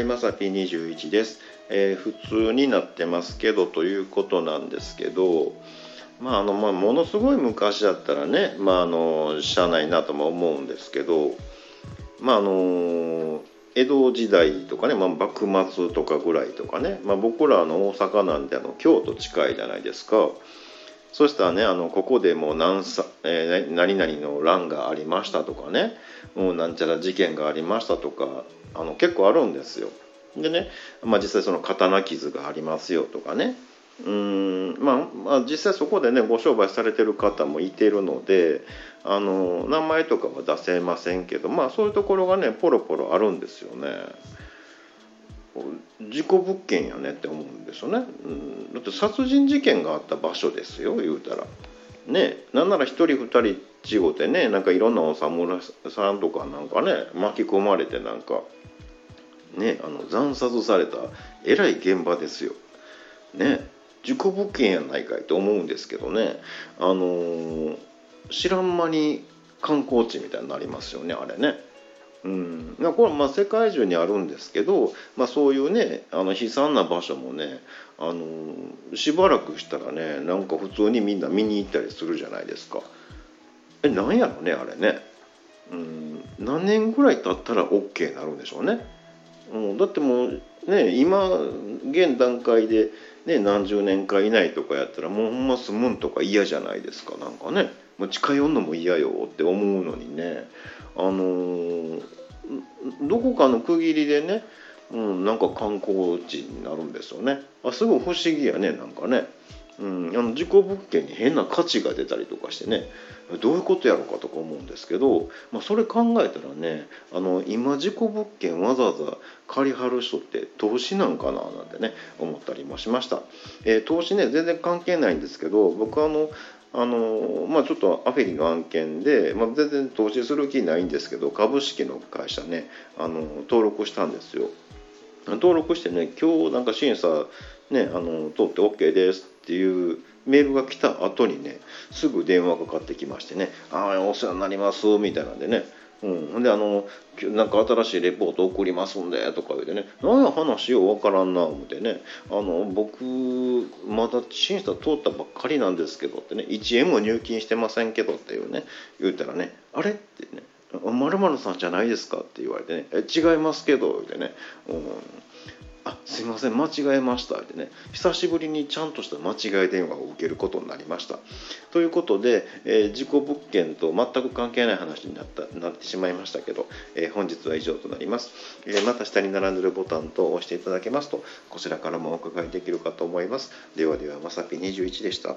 いまさぴ21です、えー、普通になってますけどということなんですけどまああのまあものすごい昔だったらねまああのしゃあないなとも思うんですけどまああの江戸時代とかね、まあ、幕末とかぐらいとかね、まあ、僕らの大阪なんであの京都近いじゃないですか。そしたらねあのここでもう何さ、えー、何々の乱がありましたとかねもうなんちゃら事件がありましたとかあの結構あるんですよ。でね、まあ、実際その刀傷がありますよとかねうんまあ、まあ、実際そこでねご商売されてる方もいてるのであの名前とかは出せませんけどまあそういうところがねポロポロあるんですよね。事故物件やねって思うんですよね、うん、だって殺人事件があった場所ですよ言うたら。ねなんなら1人2人事故でねなんかいろんなお侍さんとかなんかね巻き込まれてなんかねあの惨殺されたえらい現場ですよ。ね事故物件やないかいと思うんですけどね。あのー、知らん間に観光地みたいになりますよねあれね。うん、これまあ世界中にあるんですけど、まあ、そういうねあの悲惨な場所もねあのしばらくしたらねなんか普通にみんな見に行ったりするじゃないですか。えなんやろねあれね。うん、何年ぐらい経ったら OK になるんでしょうね。うん、だってもうね今現段階で、ね、何十年か以内とかやったらもうほんま住むんとか嫌じゃないですかなんかね。もう近寄んのも嫌よって思うのにねあのー、どこかの区切りでね、うん、なんか観光地になるんですよね。あすごい不思議やねなんかね、うん、あの事故物件に変な価値が出たりとかしてねどういうことやろうかとか思うんですけど、まあ、それ考えたらねあの今事故物件わざわざ借りはる人って投資なんかななんてね思ったりもしました、えー、投資ね全然関係ないんですけど僕あのあのまあ、ちょっとアフェリの案件で、まあ、全然投資する気ないんですけど株式の会社ねあの登録したんですよ。登録してね今日なんか審査、ね、あの通って OK ですっていうメールが来た後にねすぐ電話かかってきましてね「ああお世話になります」みたいなんでねうん、であのなんか新しいレポート送りますんでとか言うてね。何や話よ分からんな思ってね。あの僕まだ審査通ったばっかりなんですけどってね。1円も入金してませんけどっていうね。言うたらねあれ？ってね「まるさんじゃないですか」って言われてね「え違いますけど」言うてね、うん、あすいません間違えました」ってね久しぶりにちゃんとした間違い電話を受けることになりました。ということで、えー、事故物件と全く関係ない話になったなってしまいましたけど、えー、本日は以上となります、えー、また下に並んでるボタンと押していただけますとこちらからもお伺いできるかと思います。ではではまさぴ21でした。